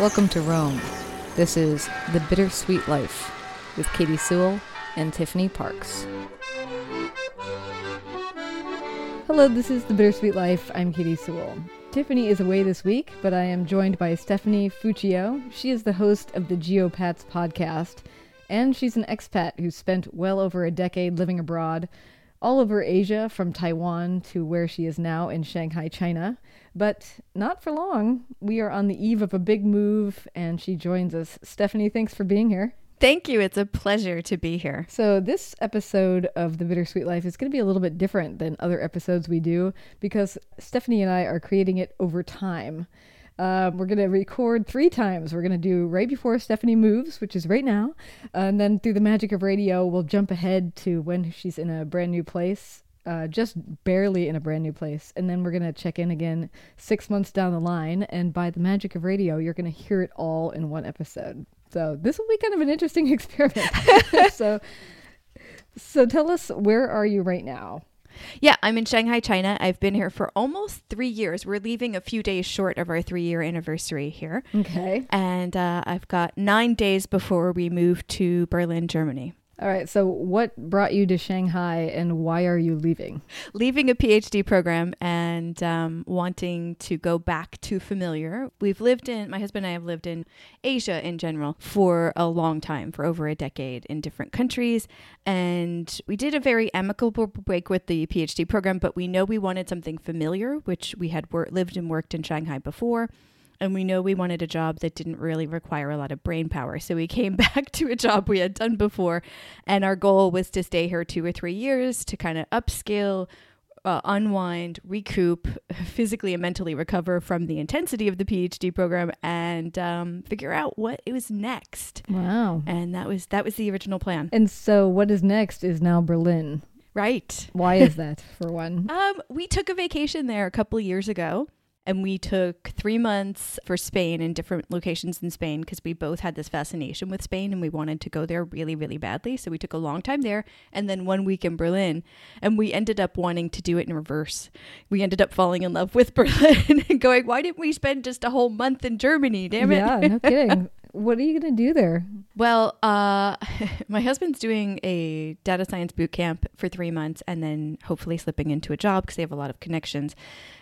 Welcome to Rome. This is The Bittersweet Life with Katy Sewell and Tiffany Parks. Hello, this is The Bittersweet Life. I'm Katy Sewell. Tiffany is away this week, but I am joined by Stephanie Fuccio. She is the host of the Geopats podcast, and she's an expat who spent well over a decade living abroad all over Asia, from Taiwan to where she is now in Shanghai, China. But not for long. We are on the eve of a big move, and she joins us. Stephanie, thanks for being here. Thank you. It's a pleasure to be here. So, this episode of The Bittersweet Life is going to be a little bit different than other episodes we do because Stephanie and I are creating it over time. Uh, we're going to record three times. We're going to do right before Stephanie moves, which is right now. and then through the magic of radio, we'll jump ahead to when she's in a brand new place, uh, just barely in a brand new place. And then we're going to check in again six months down the line. And by the magic of radio, you're going to hear it all in one episode. So this will be kind of an interesting experiment. so, so tell us, where are you right now? Yeah, I'm in Shanghai, China. I've been here for almost three years. We're leaving a few days short of our three year anniversary here. Okay. And uh, I've got nine days before we move to Berlin, Germany. All right. So, what brought you to Shanghai and why are you leaving? Leaving a PhD program and um, wanting to go back to familiar. We've lived in, my husband and I have lived in Asia in general for a long time, for over a decade in different countries. And we did a very amicable break with the PhD program, but we know we wanted something familiar, which we had wor- lived and worked in Shanghai before and we know we wanted a job that didn't really require a lot of brain power. So we came back to a job we had done before, and our goal was to stay here two or three years to kind of upskill, uh, unwind, recoup, physically and mentally recover from the intensity of the PhD program, and um, figure out what it was next. Wow! And that was that was the original plan. And so, what is next is now Berlin. Right. Why is that, for one? Um, we took a vacation there a couple of years ago and we took three months for Spain in different locations in Spain because we both had this fascination with Spain and we wanted to go there really, really badly. So we took a long time there and then one week in Berlin. And we ended up wanting to do it in reverse. We ended up falling in love with Berlin and going, why didn't we spend just a whole month in Germany? Damn it. Yeah, no kidding. what are you going to do there? Well, uh, my husband's doing a data science boot camp for three months and then hopefully slipping into a job because they have a lot of connections.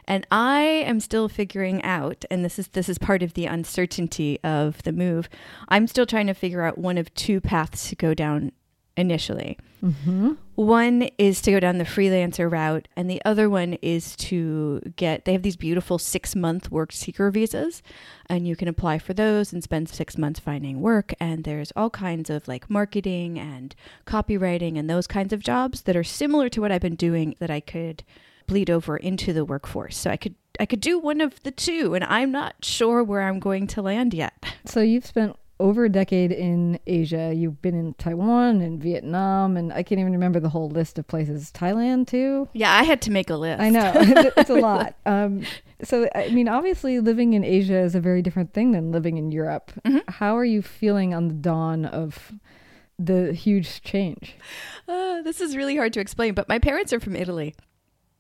And I am still figuring out, and this is this is part of the uncertainty of the move. I'm still trying to figure out one of two paths to go down initially. Mm-hmm. One is to go down the freelancer route, and the other one is to get. They have these beautiful six month work seeker visas, and you can apply for those and spend six months finding work. And there's all kinds of like marketing and copywriting and those kinds of jobs that are similar to what I've been doing that I could bleed over into the workforce. So I could I could do one of the two, and I'm not sure where I'm going to land yet. So you've spent over a decade in Asia. You've been in Taiwan and Vietnam, and I can't even remember the whole list of places. Thailand too. Yeah, I had to make a list. I know it's a lot. Um, so I mean, obviously, living in Asia is a very different thing than living in Europe. Mm-hmm. How are you feeling on the dawn of the huge change? Uh, this is really hard to explain, but my parents are from Italy.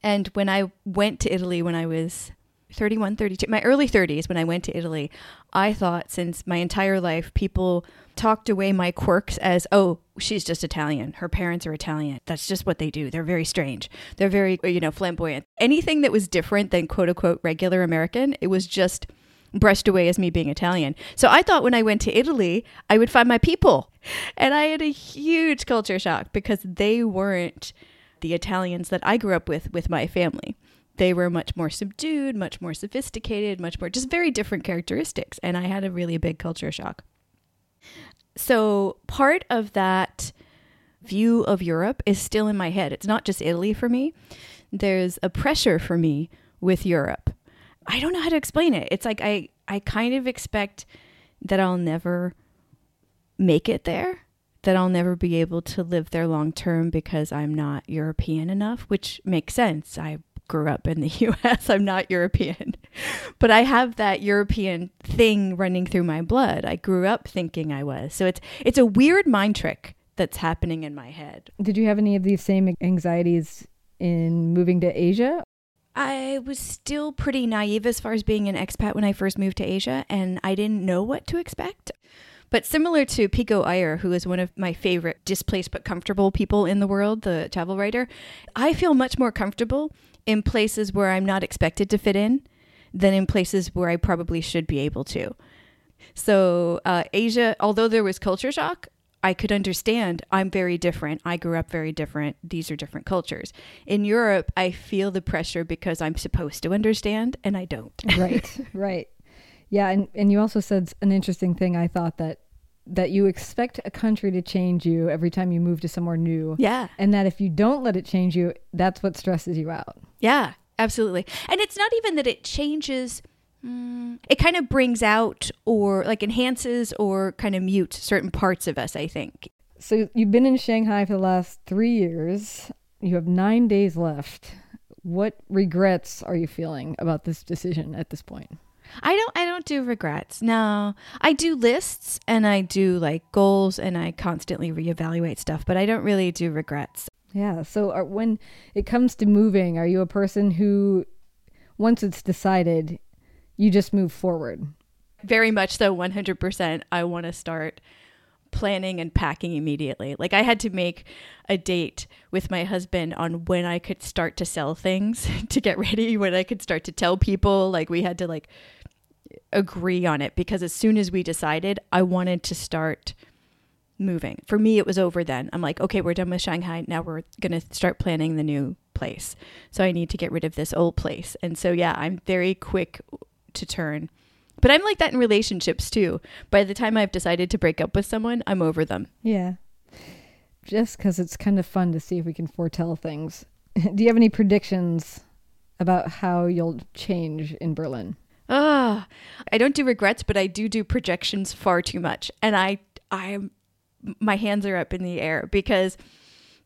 And when I went to Italy when I was 31, 32, my early 30s, when I went to Italy, I thought since my entire life, people talked away my quirks as, oh, she's just Italian. Her parents are Italian. That's just what they do. They're very strange. They're very, you know, flamboyant. Anything that was different than quote unquote regular American, it was just brushed away as me being Italian. So I thought when I went to Italy, I would find my people. And I had a huge culture shock because they weren't the Italians that I grew up with with my family. They were much more subdued, much more sophisticated, much more just very different characteristics. And I had a really big culture shock. So part of that view of Europe is still in my head. It's not just Italy for me. There's a pressure for me with Europe. I don't know how to explain it. It's like I I kind of expect that I'll never make it there that I'll never be able to live there long term because I'm not European enough, which makes sense. I grew up in the US, I'm not European. But I have that European thing running through my blood. I grew up thinking I was. So it's it's a weird mind trick that's happening in my head. Did you have any of these same anxieties in moving to Asia? I was still pretty naive as far as being an expat when I first moved to Asia, and I didn't know what to expect. But similar to Pico Iyer, who is one of my favorite displaced but comfortable people in the world, the travel writer, I feel much more comfortable in places where I'm not expected to fit in than in places where I probably should be able to. So, uh, Asia, although there was culture shock, I could understand I'm very different. I grew up very different. These are different cultures. In Europe, I feel the pressure because I'm supposed to understand and I don't. right, right. Yeah, and, and you also said an interesting thing I thought that that you expect a country to change you every time you move to somewhere new. Yeah. And that if you don't let it change you, that's what stresses you out. Yeah, absolutely. And it's not even that it changes Mm, it kind of brings out or like enhances or kind of mutes certain parts of us, I think. So you've been in Shanghai for the last three years. You have nine days left. What regrets are you feeling about this decision at this point? I don't I don't do regrets. No. I do lists and I do like goals and I constantly reevaluate stuff, but I don't really do regrets. Yeah. So are, when it comes to moving, are you a person who once it's decided you just move forward. Very much so, 100%. I want to start planning and packing immediately. Like I had to make a date with my husband on when I could start to sell things to get ready, when I could start to tell people. Like we had to like agree on it because as soon as we decided, I wanted to start moving. For me, it was over then. I'm like, okay, we're done with Shanghai. Now we're going to start planning the new place. So I need to get rid of this old place. And so, yeah, I'm very quick to turn. But I'm like that in relationships too. By the time I've decided to break up with someone, I'm over them. Yeah. Just because it's kind of fun to see if we can foretell things. Do you have any predictions about how you'll change in Berlin? Ah, oh, I don't do regrets, but I do do projections far too much, and I, I, my hands are up in the air because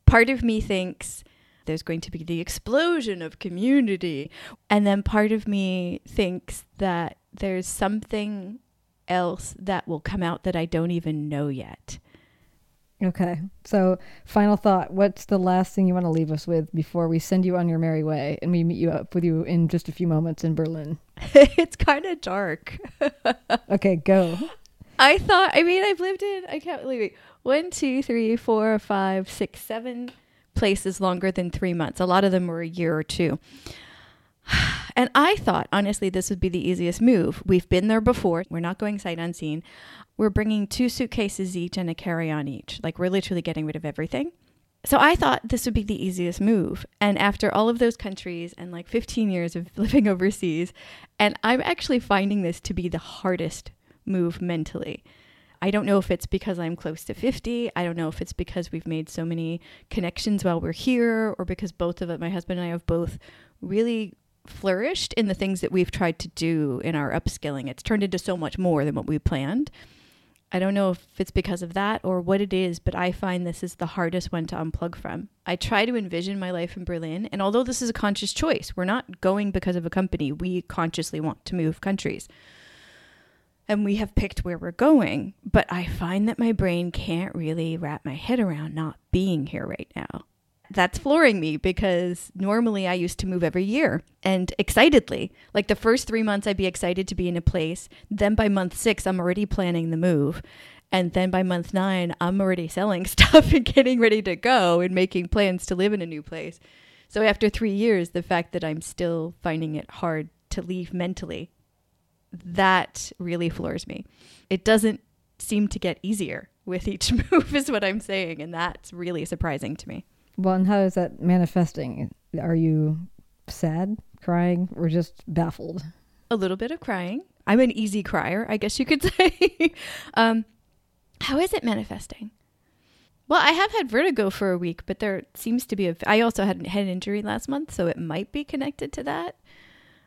part of me thinks there's going to be the explosion of community. And then part of me thinks that there's something else that will come out that I don't even know yet. Okay. So, final thought. What's the last thing you want to leave us with before we send you on your merry way and we meet you up with you in just a few moments in Berlin? it's kind of dark. okay, go. I thought, I mean, I've lived in, I can't believe it. One, two, three, four, five, six, seven, places longer than three months. A lot of them were a year or two. And I thought, honestly, this would be the easiest move. We've been there before. We're not going sight unseen. We're bringing two suitcases each and a carry on each. Like, we're literally getting rid of everything. So I thought this would be the easiest move. And after all of those countries and like 15 years of living overseas, and I'm actually finding this to be the hardest move mentally. I don't know if it's because I'm close to 50. I don't know if it's because we've made so many connections while we're here or because both of it, my husband and I have both really flourished in the things that we've tried to do in our upskilling. It's turned into so much more than what we planned. I don't know if it's because of that or what it is, but I find this is the hardest one to unplug from. I try to envision my life in Berlin, and although this is a conscious choice, we're not going because of a company. We consciously want to move countries and we have picked where we're going. But I find that my brain can't really wrap my head around not being here right now. That's flooring me because normally I used to move every year and excitedly. Like the first three months, I'd be excited to be in a place. Then by month six, I'm already planning the move. And then by month nine, I'm already selling stuff and getting ready to go and making plans to live in a new place. So after three years, the fact that I'm still finding it hard to leave mentally that really floors me. It doesn't seem to get easier with each move, is what I'm saying. And that's really surprising to me. Well, and how is that manifesting? Are you sad, crying, or just baffled? A little bit of crying. I'm an easy crier, I guess you could say. um, how is it manifesting? Well, I have had vertigo for a week, but there seems to be a. I also had head injury last month, so it might be connected to that.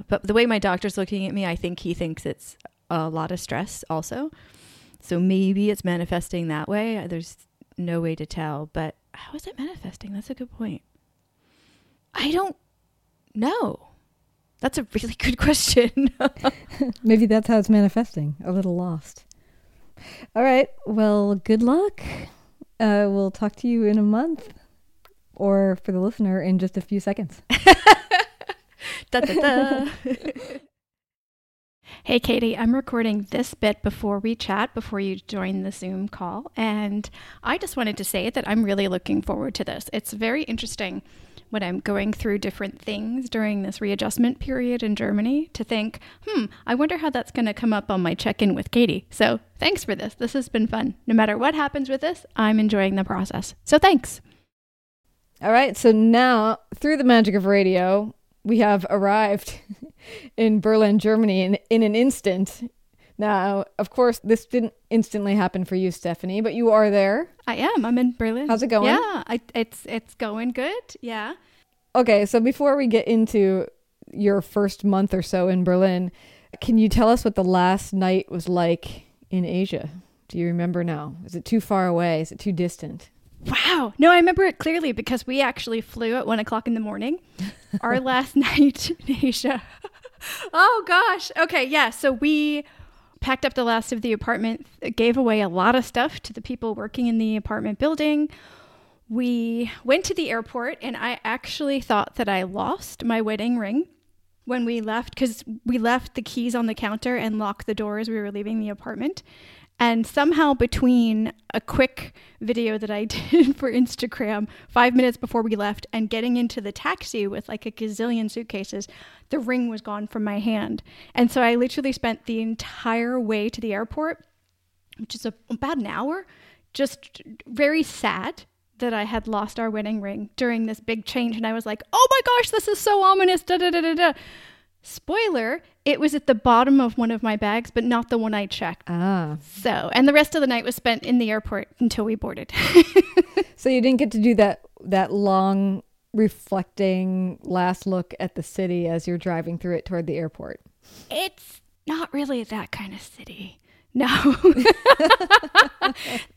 But the way my doctor's looking at me, I think he thinks it's a lot of stress also. So maybe it's manifesting that way. There's no way to tell. But how is it manifesting? That's a good point. I don't know. That's a really good question. maybe that's how it's manifesting. A little lost. All right. Well, good luck. Uh, we'll talk to you in a month or for the listener in just a few seconds. Da, da, da. Hey, Katy, I'm recording this bit before we chat, before you join the Zoom call. And I just wanted to say that I'm really looking forward to this. It's very interesting when I'm going through different things during this readjustment period in Germany to think, hmm, I wonder how that's going to come up on my check in with Katy. So thanks for this. This has been fun. No matter what happens with this, I'm enjoying the process. So thanks. All right, so now through the magic of radio, we have arrived in Berlin, Germany in, in an instant. Now, of course, this didn't instantly happen for you, Stephanie, but you are there. I am. I'm in Berlin. How's it going? Yeah, I, it's it's going good. Yeah. Okay, so before we get into your first month or so in Berlin, can you tell us what the last night was like in Asia? Do you remember now? Is it too far away? Is it too distant? Wow. No, I remember it clearly because we actually flew at one o'clock in the morning. Our last night in Asia. oh gosh. Okay, yeah. So we packed up the last of the apartment, gave away a lot of stuff to the people working in the apartment building. We went to the airport, and I actually thought that I lost my wedding ring when we left because we left the keys on the counter and locked the door as we were leaving the apartment. And somehow, between a quick video that I did for Instagram five minutes before we left and getting into the taxi with like a gazillion suitcases, the ring was gone from my hand. And so I literally spent the entire way to the airport, which is a, about an hour, just very sad that I had lost our wedding ring during this big change. And I was like, oh my gosh, this is so ominous. Da da da da da. Spoiler, it was at the bottom of one of my bags, but not the one I checked. Ah. So, and the rest of the night was spent in the airport until we boarded. So you didn't get to do that that long reflecting last look at the city as you're driving through it toward the airport. it's not really that kind of city. No.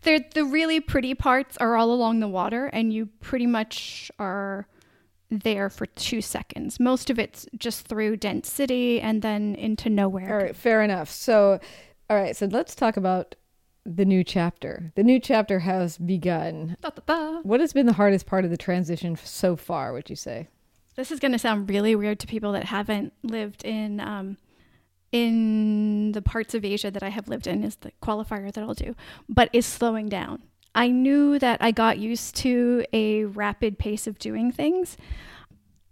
They're, the really pretty parts are all along the water, and you pretty much are there for two seconds. Most of it's just through dense city and then into nowhere. All right, fair enough. So all right, so let's talk about the new chapter. The new chapter has begun. Da, da, da. What has been the hardest part of the transition so far, would you say? This is going to sound really weird to people that haven't lived in um, in the parts of Asia that I have lived in. Is the qualifier that I'll do, but is slowing down. I knew that I got used to a rapid pace of doing things.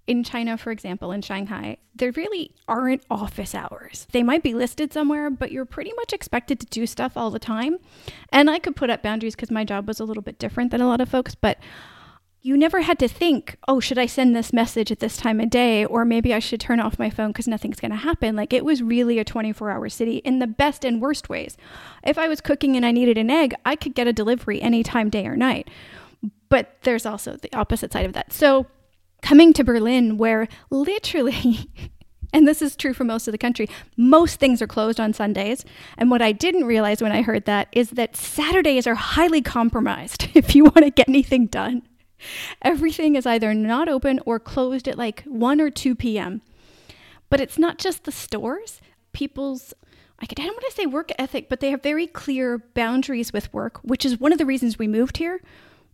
In China, for example, in Shanghai, there really aren't office hours. They might be listed somewhere, but you're pretty much expected to do stuff all the time. And I could put up boundaries because my job was a little bit different than a lot of folks, but you never had to think, oh, should I send this message at this time of day? Or maybe I should turn off my phone because nothing's going to happen. Like it was really a 24 hour city in the best and worst ways. If I was cooking and I needed an egg, I could get a delivery anytime, day or night. But there's also the opposite side of that. So coming to Berlin, where literally, and this is true for most of the country, most things are closed on Sundays. And what I didn't realize when I heard that is that Saturdays are highly compromised if you want to get anything done. Everything is either not open or closed at like 1 or 2 p.m. But it's not just the stores. People's, I don't want to say work ethic, but they have very clear boundaries with work, which is one of the reasons we moved here.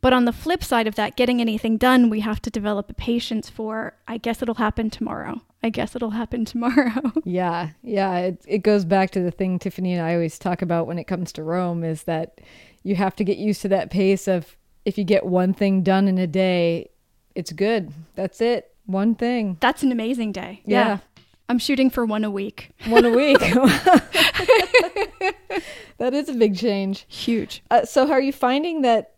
But on the flip side of that, getting anything done, we have to develop a patience for, I guess it'll happen tomorrow. I guess it'll happen tomorrow. Yeah, yeah. It, it goes back to the thing Tiffany and I always talk about when it comes to Rome is that you have to get used to that pace of if you get one thing done in a day, it's good. That's it. One thing. That's an amazing day. Yeah. I'm shooting for one a week. One a week. that is a big change. Huge. Uh, so are you finding that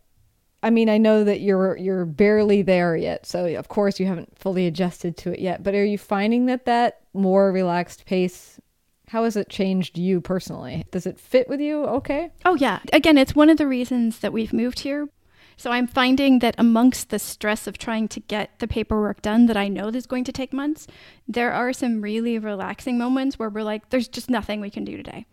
I mean, I know that you're you're barely there yet, so of course you haven't fully adjusted to it yet. But are you finding that that more relaxed pace? How has it changed you personally? Does it fit with you? Okay. Oh, yeah. Again, it's one of the reasons that we've moved here. So I'm finding that amongst the stress of trying to get the paperwork done that I know is going to take months, there are some really relaxing moments where we're like, there's just nothing we can do today.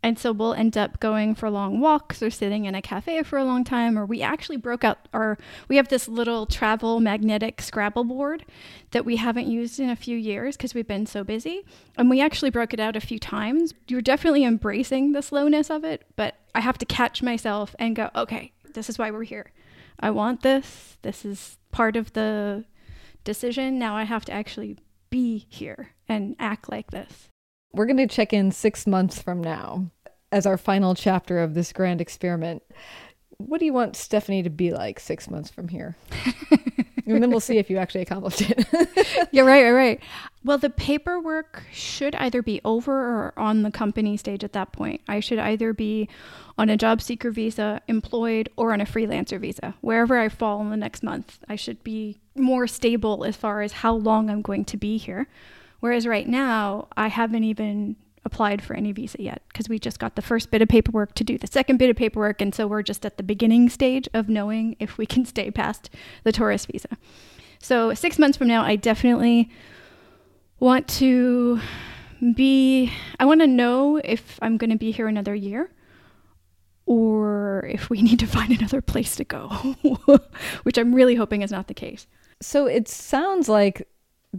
And so we'll end up going for long walks or sitting in a cafe for a long time. Or we actually broke out our, we have this little travel magnetic Scrabble board that we haven't used in a few years because we've been so busy. And we actually broke it out a few times. You're definitely embracing the slowness of it, but I have to catch myself and go, okay, this is why we're here. I want this. This is part of the decision. Now I have to actually be here and act like this. We're going to check in six months from now as our final chapter of this grand experiment. What do you want Stephanie to be like six months from here? and then we'll see if you actually accomplished it. You're right, right, right. Well, the paperwork should either be over or on the company stage at that point. I should either be on a job seeker visa, employed, or on a freelancer visa. Wherever I fall in the next month, I should be more stable as far as how long I'm going to be here. Whereas right now, I haven't even applied for any visa yet because we just got the first bit of paperwork to do the second bit of paperwork. And so we're just at the beginning stage of knowing if we can stay past the tourist visa. So, six months from now, I definitely want to be, I want to know if I'm going to be here another year or if we need to find another place to go, which I'm really hoping is not the case. So it sounds like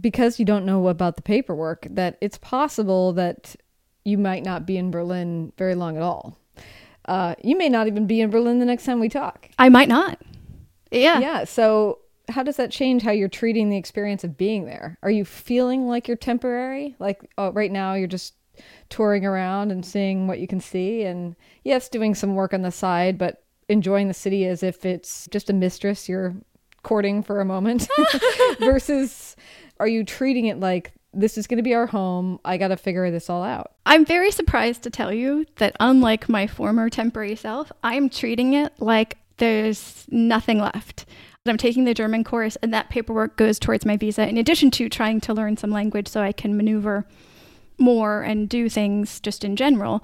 because you don't know about the paperwork that it's possible that you might not be in Berlin very long at all. Uh, you may not even be in Berlin the next time we talk. I might not. Yeah. Yeah. So, how does that change how you're treating the experience of being there? Are you feeling like you're temporary? Like oh, right now you're just touring around and seeing what you can see, and yes, doing some work on the side, but enjoying the city as if it's just a mistress you're courting for a moment versus are you treating it like this is going to be our home. I got to figure this all out. I'm very surprised to tell you that, unlike my former temporary self, I'm treating it like there's nothing left. I'm taking the German course, and that paperwork goes towards my visa, in addition to trying to learn some language so I can maneuver more and do things just in general.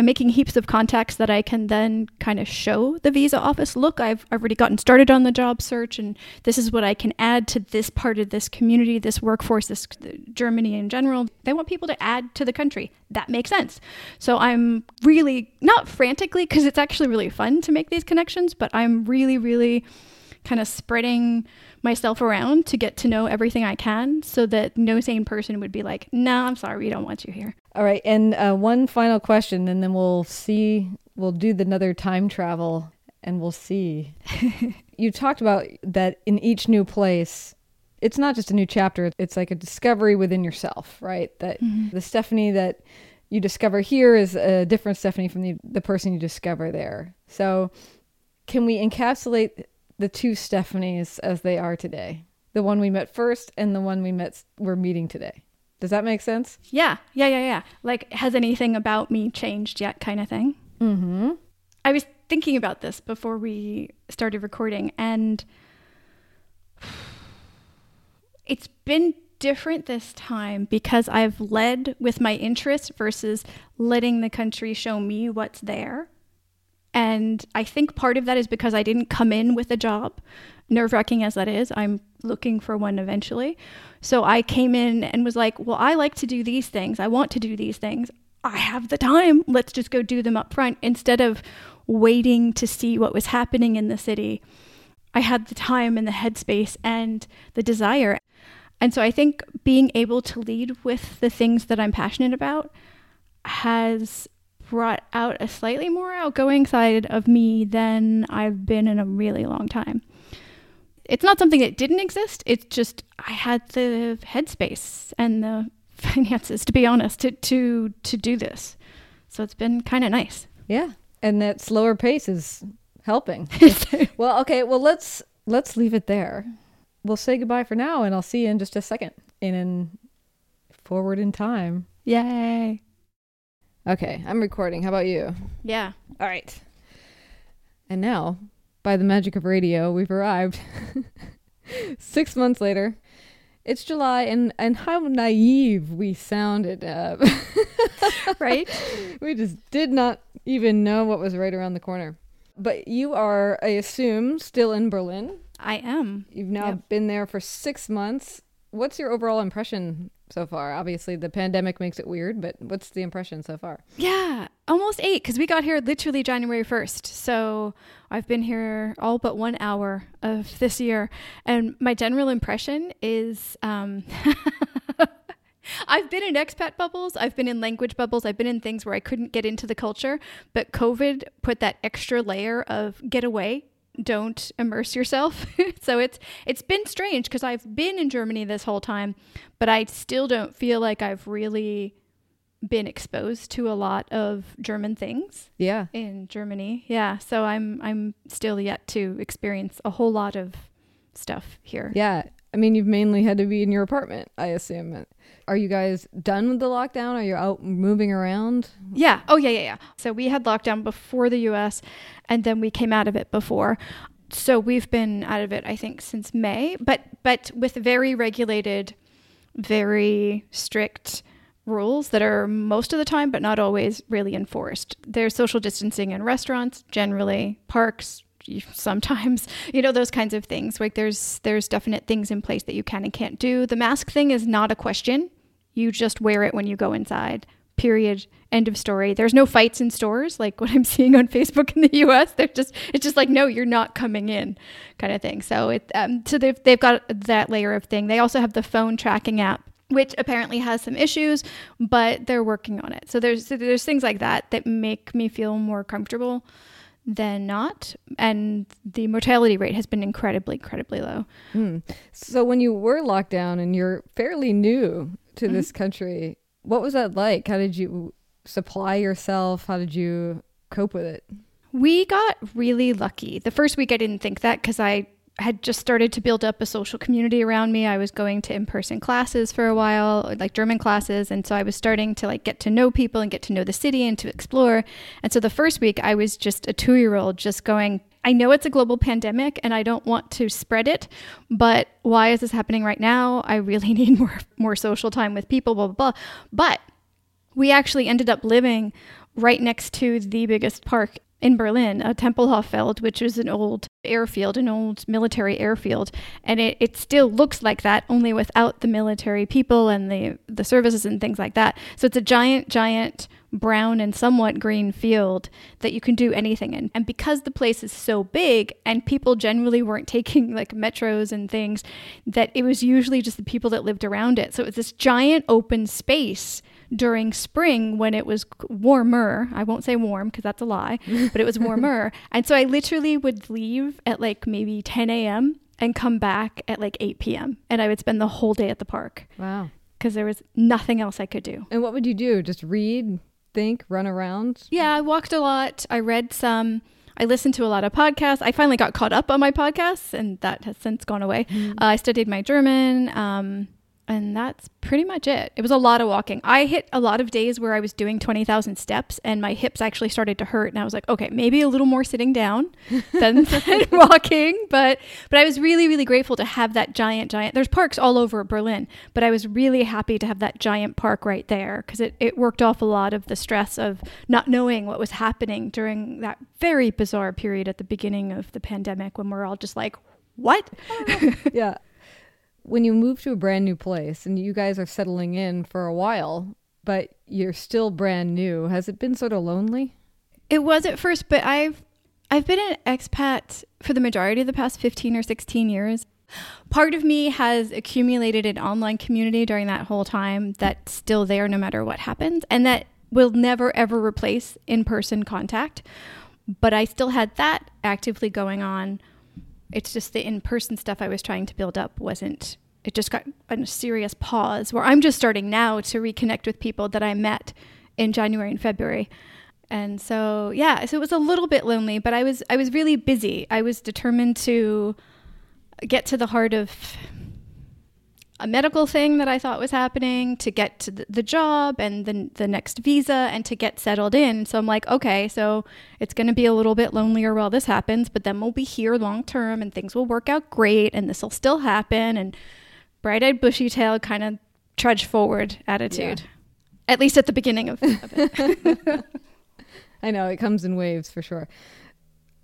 I'm making heaps of contacts that I can then kind of show the visa office. Look, I've, already gotten started on the job search, and this is what I can add to this part of this community, this workforce, this Germany in general. They want people to add to the country. That makes sense. So I'm really not frantically because it's actually really fun to make these connections, but I'm really, really kind of spreading myself around to get to know everything I can so that no sane person would be like, no, nah, I'm sorry, we don't want you here. All right. And uh, one final question, and then we'll see, we'll do the another time travel and we'll see. you talked about that in each new place, it's not just a new chapter, it's like a discovery within yourself, right? That mm-hmm. the Stephanie that you discover here is a different Stephanie from the, the person you discover there. So, can we encapsulate the two Stephanies as they are today. The one we met first and the one we met we're meeting today. Does that make sense? Yeah, yeah, yeah, yeah. Like, has anything about me changed yet, kind of thing? Mm-hmm. I was thinking about this before we started recording, and it's been different this time because I've led with my interest versus letting the country show me what's there. And I think part of that is because I didn't come in with a job, nerve wracking as that is. I'm looking for one eventually. So I came in and was like, well, I like to do these things. I want to do these things. I have the time. Let's just go do them up front instead of waiting to see what was happening in the city. I had the time and the headspace and the desire. And so I think being able to lead with the things that I'm passionate about has brought out a slightly more outgoing side of me than I've been in a really long time. It's not something that didn't exist. It's just I had the headspace and the finances, to be honest, to to to do this. So it's been kind of nice. Yeah, and that slower pace is helping. well, okay. Well, let's let's leave it there. We'll say goodbye for now, and I'll see you in just a second. In, in forward in time. Yay! Okay, I'm recording. How about you? Yeah. All right. And now, by the magic of radio, we've arrived. Six months later. It's July, and, and how naive we sounded. Uh, right? We just did not even know what was right around the corner. But you are, I assume, still in Berlin. I am. You've now yep. been there for six months. What's your overall impression so far? Obviously, the pandemic makes it weird, but what's the impression so far? Yeah, almost eight because we got here literally January 1st. So I've been here all but one hour of this year. And my general impression is um, I've been in expat bubbles, I've been in language bubbles, I've been in things where I couldn't get into the culture, but COVID put that extra layer of get away don't immerse yourself. so it's it's been strange because I've been in Germany this whole time, but I still don't feel like I've really been exposed to a lot of German things Yeah. in Germany. Yeah, so I'm I'm still yet to experience a whole lot of stuff here. Yeah. I mean, you've mainly had to be in your apartment, I assume. Are you guys done with the lockdown? Are you out moving around? Yeah. Oh, yeah, yeah, yeah. So we had lockdown before the US and then we came out of it before. So we've been out of it I think since May, but but with very regulated, very strict rules that are most of the time but not always really enforced. There's social distancing in restaurants generally, parks sometimes you know those kinds of things. Like there's there's definite things in place that you can and can't do. The mask thing is not a question. You just wear it when you go inside period. End of story. There's no fights in stores like what i'm seeing on facebook in the us they're just it's just like no you're not coming in kind of thing. So it um, so they've, they've got that layer of thing. They also have the phone tracking app which apparently has some issues but they're working on it. So there's so there's things like that that make me feel more comfortable than not and the mortality rate has been incredibly incredibly low Hmm. So when you were locked down and you're fairly new to this country, what was that like? How did you supply yourself? How did you cope with it? We got really lucky. The first week I didn't think that because I had just started to build up a social community around me. I was going to in-person classes for a while, like German classes, and so I was starting to like get to know people and get to know the city and to explore. And so the first week I was just a 2-year-old just going I know it's a global pandemic and I don't want to spread it, but why is this happening right now? I really need more more social time with people, blah blah blah. But we actually ended up living right next to the biggest park in Berlin, a Tempelhofer Feld, which is an old airfield, an old military airfield, and it, it still looks like that, only without the military people and the the services and things like that. So it's a giant, giant brown and somewhat green field that you can do anything in. And because the place is so big and people generally weren't taking like metros and things, that it was usually just the people that lived around it. So it was this giant open space during spring when it was warmer. I won't say warm because that's a lie, but it was warmer. and so I literally would leave at like maybe 10 a.m. and come back at like 8 p.m. And I would spend the whole day at the park Wow. because there was nothing else I could do. And what would you do? Just read, think, run around? Yeah, I walked a lot. I read some. I listened to a lot of podcasts. I finally got caught up on my podcasts, and that has since gone away. Uh, I studied my German, um, and that's pretty much it. It was a lot of walking. I hit a lot of days where I was doing 20,000 steps, and my hips actually started to hurt. And I was like, okay, maybe a little more sitting down than, than walking. But but I was really really grateful to have that giant giant. There's parks all over Berlin, but I was really happy to have that giant park right there because it it worked off a lot of the stress of not knowing what was happening during that very bizarre period at the beginning of the pandemic when we're all just like, what? yeah. When you move to a brand new place and you guys are settling in for a while, but you're still brand new, has it been sort of lonely? It was at first, but I've I've been an expat for the majority of the past 15 or 16 years. Part of me has accumulated an online community during that whole time that's still there no matter what happens and that will never ever replace in-person contact. But I still had that actively going on. It's just the in-person stuff I was trying to build up wasn't it just got a serious pause where I'm just starting now to reconnect with people that I met in January and February. And so yeah, so it was a little bit lonely, but I was I was really busy. I was determined to get to the heart of a medical thing that I thought was happening, to get to the, job and the, the next visa, and to get settled in. So I'm like, okay, so it's going to be a little bit lonelier while this happens, but then we'll be here long term and things will work out great and this will still happen. And bright eyed, bushy tail kind of trudge forward attitude, at least at the beginning of, of it. I know it comes in waves for sure.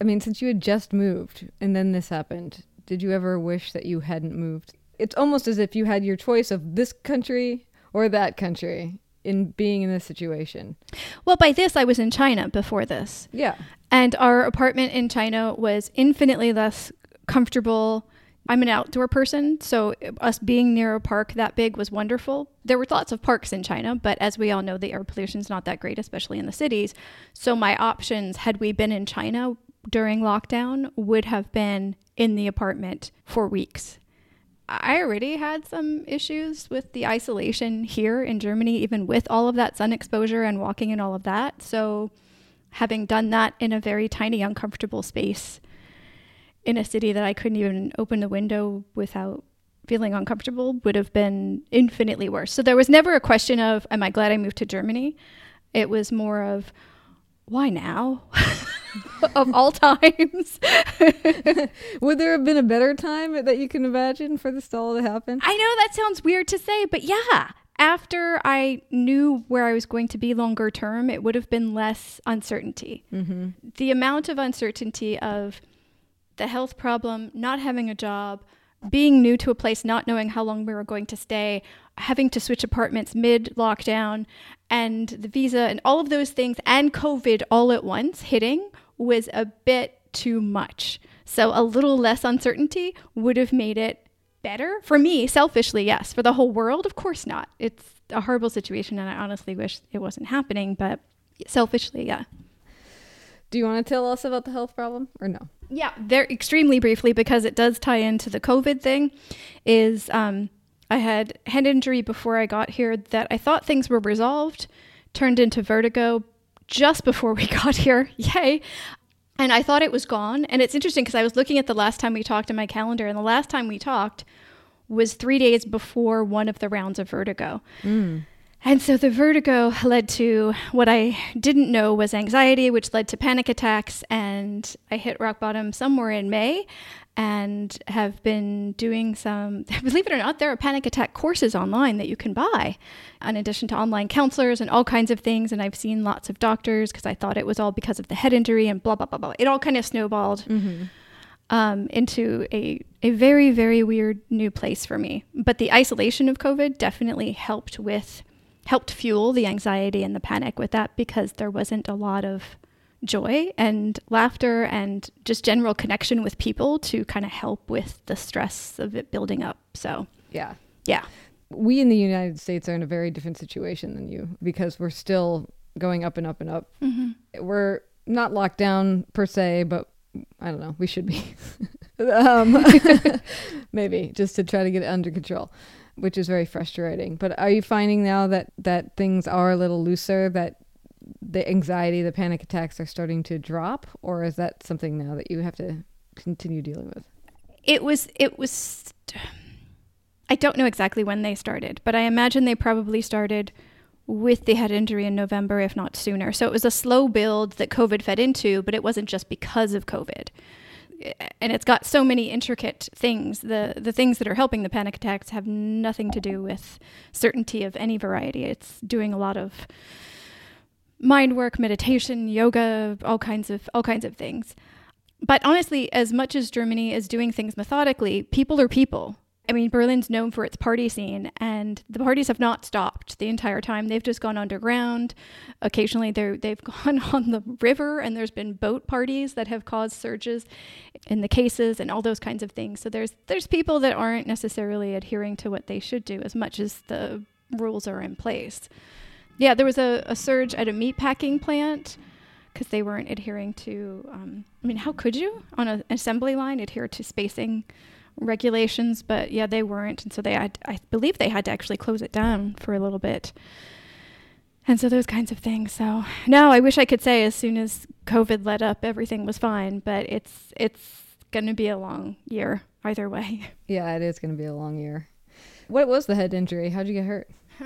I mean, since you had just moved and then this happened, did you ever wish that you hadn't moved? It's almost as if you had your choice of this country or that country in being in this situation. well, by this, I was in China before this. Yeah. And our apartment in China was infinitely less comfortable. I'm an outdoor person, so us being near a park that big was wonderful. There were lots of parks in China, but as we all know, the air pollution is not that great, especially in the cities. So my options, had we been in China, during lockdown would have been in the apartment for weeks. I already had some issues with the isolation here in Germany, even with all of that sun exposure and walking and all of that. So, having done that in a very tiny, uncomfortable space in a city that I couldn't even open the window without feeling uncomfortable would have been infinitely worse. So, there was never a question of, Am I glad I moved to Germany? It was more of, Why now? of all times. Would there have been a better time that you can imagine for this all to happen? I know that sounds weird to say, but yeah. After I knew where I was going to be longer term, it would have been less uncertainty. Mm-hmm. The amount of uncertainty of the health problem, not having a job, being new to a place, not knowing how long we were going to stay, having to switch apartments mid lockdown, and the visa and all of those things, and COVID all at once hitting was a bit too much. So a little less uncertainty would have made it better for me, selfishly, yes. For the whole world, of course not. It's a horrible situation, and I honestly wish it wasn't happening, but selfishly, yeah. Do you want to tell us about the health problem or no? Yeah, very extremely briefly because it does tie into the COVID thing. Is um, I had head injury before I got here that I thought things were resolved, turned into vertigo just before we got here. Yay. And I thought it was gone. And it's interesting because I was looking at the last time we talked in my calendar, and the last time we talked was three days before one of the rounds of vertigo. Mm. And so the vertigo led to what I didn't know was anxiety, which led to panic attacks. And I hit rock bottom somewhere in May and have been doing some, believe it or not, there are panic attack courses online that you can buy, in addition to online counselors and all kinds of things. And I've seen lots of doctors because I thought it was all because of the head injury and blah, blah, blah, blah. It all kind of snowballed mm-hmm. um, into a, a very, very weird new place for me. But the isolation of COVID definitely helped with, helped fuel the anxiety and the panic with that because there wasn't a lot of joy and laughter and just general connection with people to kind of help with the stress of it building up. So, yeah. Yeah. We in the United States are in a very different situation than you because we're still going up and up and up. Mm-hmm. We're not locked down per se, but I don't know, we should be. um, maybe just to try to get it under control, which is very frustrating. But are you finding now that that things are a little looser that the anxiety, the panic attacks are starting to drop, or is that something now that you have to continue dealing with? It was, it was, I don't know exactly when they started, but I imagine they probably started with the head injury in November, if not sooner. So it was a slow build that COVID fed into, but it wasn't just because of COVID. And it's got so many intricate things. The the things that are helping the panic attacks have nothing to do with certainty of any variety. It's doing a lot of mind work, meditation, yoga, all kinds of all kinds of things. But honestly, as much as Germany is doing things methodically, people are people. I mean, Berlin's known for its party scene, and the parties have not stopped the entire time. They've just gone underground. Occasionally, they they've gone on the river, and there's been boat parties that have caused surges in the cases and all those kinds of things. So there's there's people that aren't necessarily adhering to what they should do as much as the rules are in place. Yeah, there was a, a surge at a meat packing plant because they weren't adhering to. Um, I mean, how could you on an assembly line adhere to spacing regulations? But yeah, they weren't, and so they had. I believe they had to actually close it down for a little bit. And so those kinds of things. So no, I wish I could say as soon as COVID let up, everything was fine, but it's it's going to be a long year either way. Yeah, it is going to be a long year. What was the head injury? How'd you get hurt?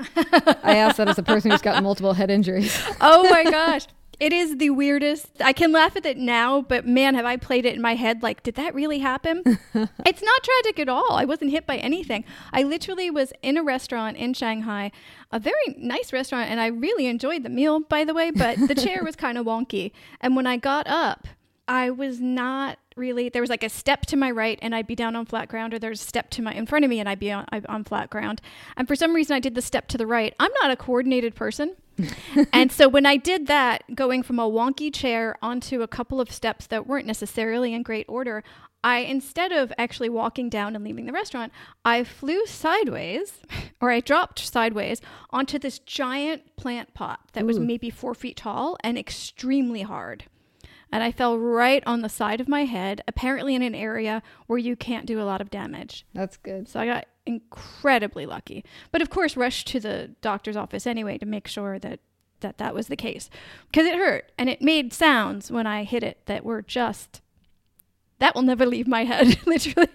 I ask that as a person who's got multiple head injuries. oh my gosh. It is the weirdest. I can laugh at it now, but man, have I played it in my head like, did that really happen? it's not tragic at all. I wasn't hit by anything. I literally was in a restaurant in Shanghai, a very nice restaurant, and I really enjoyed the meal, by the way, but the chair was kind of wonky. And when I got up, I was not really there was like a step to my right and I'd be down on flat ground or there's a step to my in front of me and I'd be on, on flat ground. And for some reason I did the step to the right. I'm not a coordinated person. and so when I did that, going from a wonky chair onto a couple of steps that weren't necessarily in great order, I instead of actually walking down and leaving the restaurant, I flew sideways, or I dropped sideways onto this giant plant pot that Ooh. was maybe four feet tall and extremely hard. and I fell right on the side of my head, apparently in an area where you can't do a lot of damage. That's good. So I got incredibly lucky. But of course, rushed to the doctor's office anyway to make sure that that, that was the case because it hurt and it made sounds when I hit it that were just that will never leave my head, literally.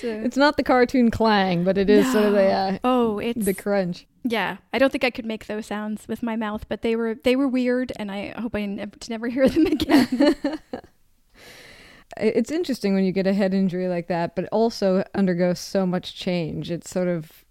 so. It's not the cartoon clang, but it is no. sort of the uh, oh, it's the crunch. Yeah, I don't think I could make those sounds with my mouth, but they were they were weird, and I hope I never to never hear them again. It's interesting when you get a head injury like that, but also undergo so much change. It's sort of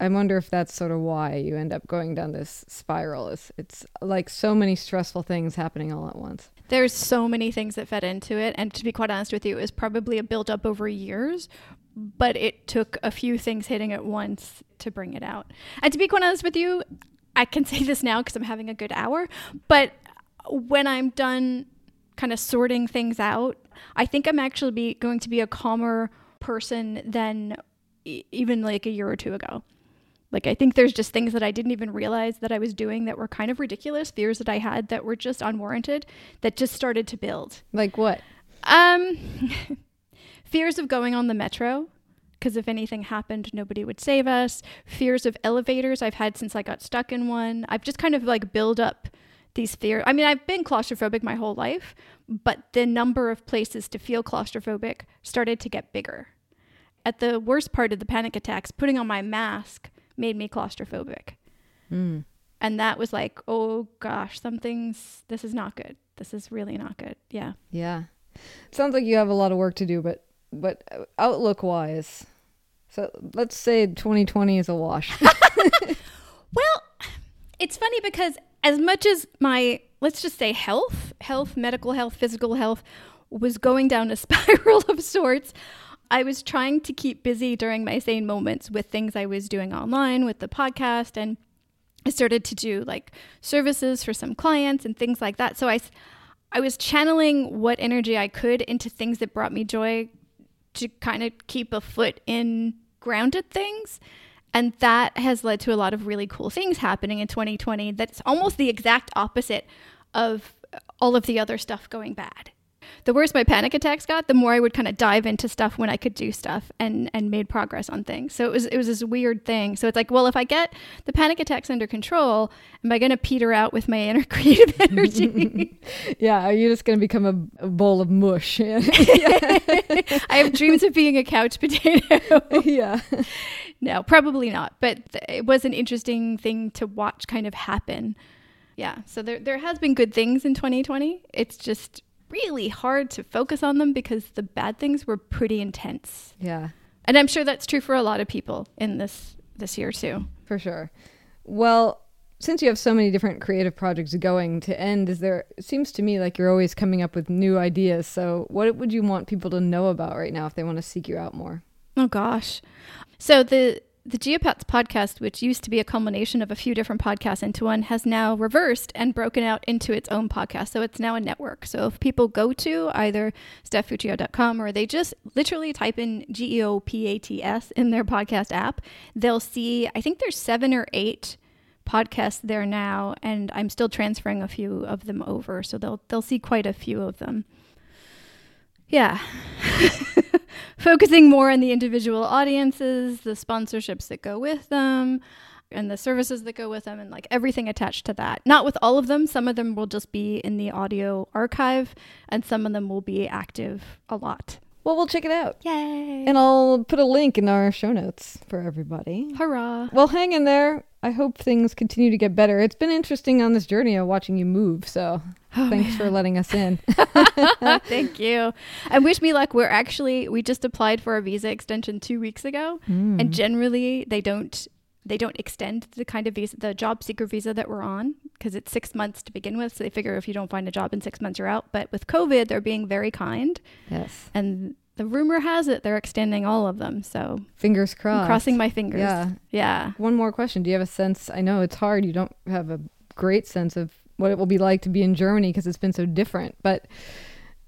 I wonder if that's sort of why you end up going down this spiral. It's, it's like so many stressful things happening all at once. There's so many things that fed into it. And to be quite honest with you, it was probably a build up over years, but it took a few things hitting at once to bring it out. And to be quite honest with you, I can say this now because I'm having a good hour, but when I'm done kind of sorting things out, I think I'm actually be, going to be a calmer person than even like a year or two ago. Like, I think there's just things that I didn't even realize that I was doing that were kind of ridiculous, fears that I had that were just unwarranted, that just started to build. Like what? Um, fears of going on the metro, because if anything happened, nobody would save us. Fears of elevators, I've had since I got stuck in one. I've just kind of like build up these fears. I mean, I've been claustrophobic my whole life, but the number of places to feel claustrophobic started to get bigger. At the worst part of the panic attacks, putting on my mask made me claustrophobic. Mm. And that was like, oh gosh, something's, this is not good. This is really not good. Yeah. Yeah. It sounds like you have a lot of work to do, but, but outlook wise, so let's say 2020 is a wash. well, it's funny because as much as my, let's just say health, health, medical health, physical health was going down a spiral of sorts, I was trying to keep busy during my sane moments with things I was doing online with the podcast and I started to do like services for some clients and things like that. So I I was channeling what energy I could into things that brought me joy to kind of keep a foot in grounded things. And that has led to a lot of really cool things happening in 2020 that's almost the exact opposite of all of the other stuff going bad the worse my panic attacks got, the more I would kind of dive into stuff when I could do stuff and and made progress on things. So it was it was this weird thing. So it's like, well, if I get the panic attacks under control, am I going to peter out with my inner creative energy? yeah, are you just going to become a, a, bowl of mush? I have dreams of being a couch potato. yeah. No, probably not. But th- it was an interesting thing to watch kind of happen. Yeah. So there there has been good things in 2020. It's just really hard to focus on them because the bad things were pretty intense. Yeah. And I'm sure that's true for a lot of people in this this year too. For sure. Well, since you have so many different creative projects going to end, is there it seems to me like you're always coming up with new ideas. So, what would you want people to know about right now if they want to seek you out more? Oh gosh. So the the Geopats podcast, which used to be a culmination of a few different podcasts into one, has now reversed and broken out into its own podcast. So it's now a network. So if people go to either stephfuccio.com or they just literally type in G E O P A T S in their podcast app, they'll see, I think there's seven or eight podcasts there now, and I'm still transferring a few of them over. So they'll they'll see quite a few of them. Yeah. Focusing more on the individual audiences, the sponsorships that go with them, and the services that go with them, and like everything attached to that. Not with all of them. Some of them will just be in the audio archive, and some of them will be active a lot. Well, we'll check it out. Yay. And I'll put a link in our show notes for everybody. Hurrah. Well, hang in there. I hope things continue to get better. It's been interesting on this journey of watching you move. So oh, thanks man. for letting us in. Thank you. And wish me luck. We're actually, we just applied for a visa extension two weeks ago. Mm. And generally, they don't. They don't extend the kind of visa, the job seeker visa that we're on, because it's six months to begin with. So they figure if you don't find a job in six months, you're out. But with COVID, they're being very kind. Yes. And the rumor has it they're extending all of them. So fingers crossed. I'm crossing my fingers. Yeah. Yeah. One more question. Do you have a sense? I know it's hard. You don't have a great sense of what it will be like to be in Germany because it's been so different. But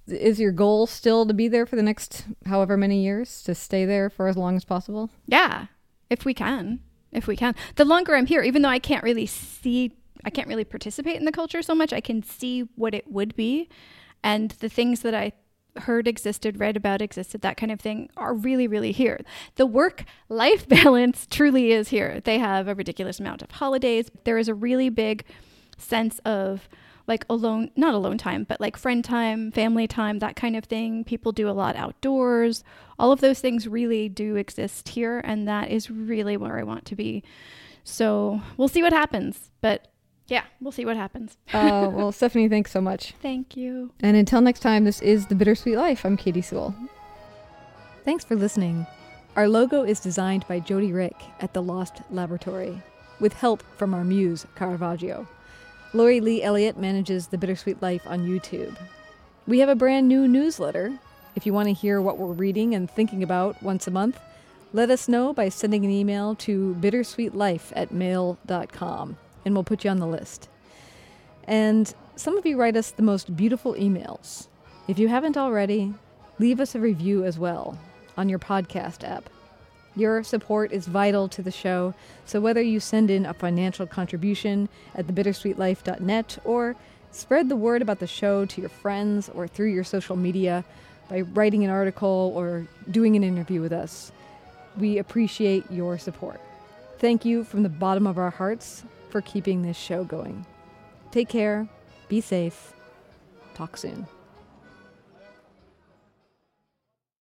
is your goal still to be there for the next however many years to stay there for as long as possible? Yeah, if we can. If we can. The longer I'm here, even though I can't really see I can't really participate in the culture so much. I can see what it would be. And the things that I heard existed, read about existed, that kind of thing are really, really here. The work life balance truly is here. They have a ridiculous amount of holidays. There is a really big sense of like alone, not alone time, but like friend time, family time, that kind of thing. People do a lot outdoors. All of those things really do exist here. And that is really where I want to be. So we'll see what happens. But yeah, we'll see what happens. uh, well, Stephanie, thanks so much. Thank you. And until next time, this is The Bittersweet Life. I'm Katy Sewall. Thanks for listening. Our logo is designed by Jody Rick at The Lost Laboratory, with help from our muse, Caravaggio. Lori Lee Elliott manages The Bittersweet Life on YouTube. We have a brand new newsletter. If you want to hear what we're reading and thinking about once a month, let us know by sending an email to bittersweetlife at mail.com and we'll put you on the list. And some of you write us the most beautiful emails. If you haven't already, leave us a review as well on your podcast app. Your support is vital to the show, so whether you send in a financial contribution at thebittersweetlife.net or spread the word about the show to your friends or through your social media by writing an article or doing an interview with us, we appreciate your support. Thank you from the bottom of our hearts for keeping this show going. Take care, be safe, talk soon.